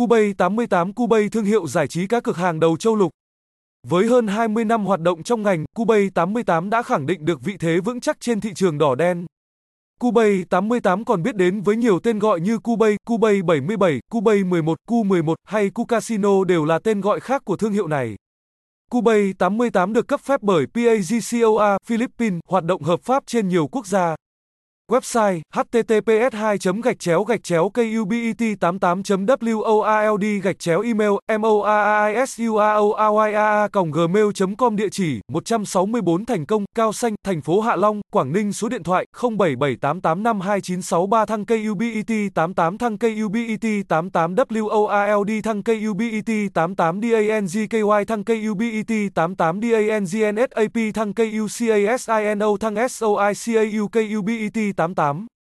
Cubay 88 Cubay thương hiệu giải trí cá cược hàng đầu châu lục. Với hơn 20 năm hoạt động trong ngành, Cubay 88 đã khẳng định được vị thế vững chắc trên thị trường đỏ đen. Cubay 88 còn biết đến với nhiều tên gọi như Cubay, Cubay 77, Cubay 11, Cu 11 hay Cucasino đều là tên gọi khác của thương hiệu này. Cubay 88 được cấp phép bởi PAGCOA Philippines, hoạt động hợp pháp trên nhiều quốc gia. Website https 2 gạch chéo gạch chéo kubet 88 wold gạch chéo email moaisuaoyaa gmail com địa chỉ 164 thành công, cao xanh, thành phố Hạ Long, Quảng Ninh, số điện thoại 0778852963 thăng kubet 88 thăng kubet 88 wold thăng kubet 88 dangky thăng kubet 88 dangsnSap thăng kucasino thăng soicau kubet 88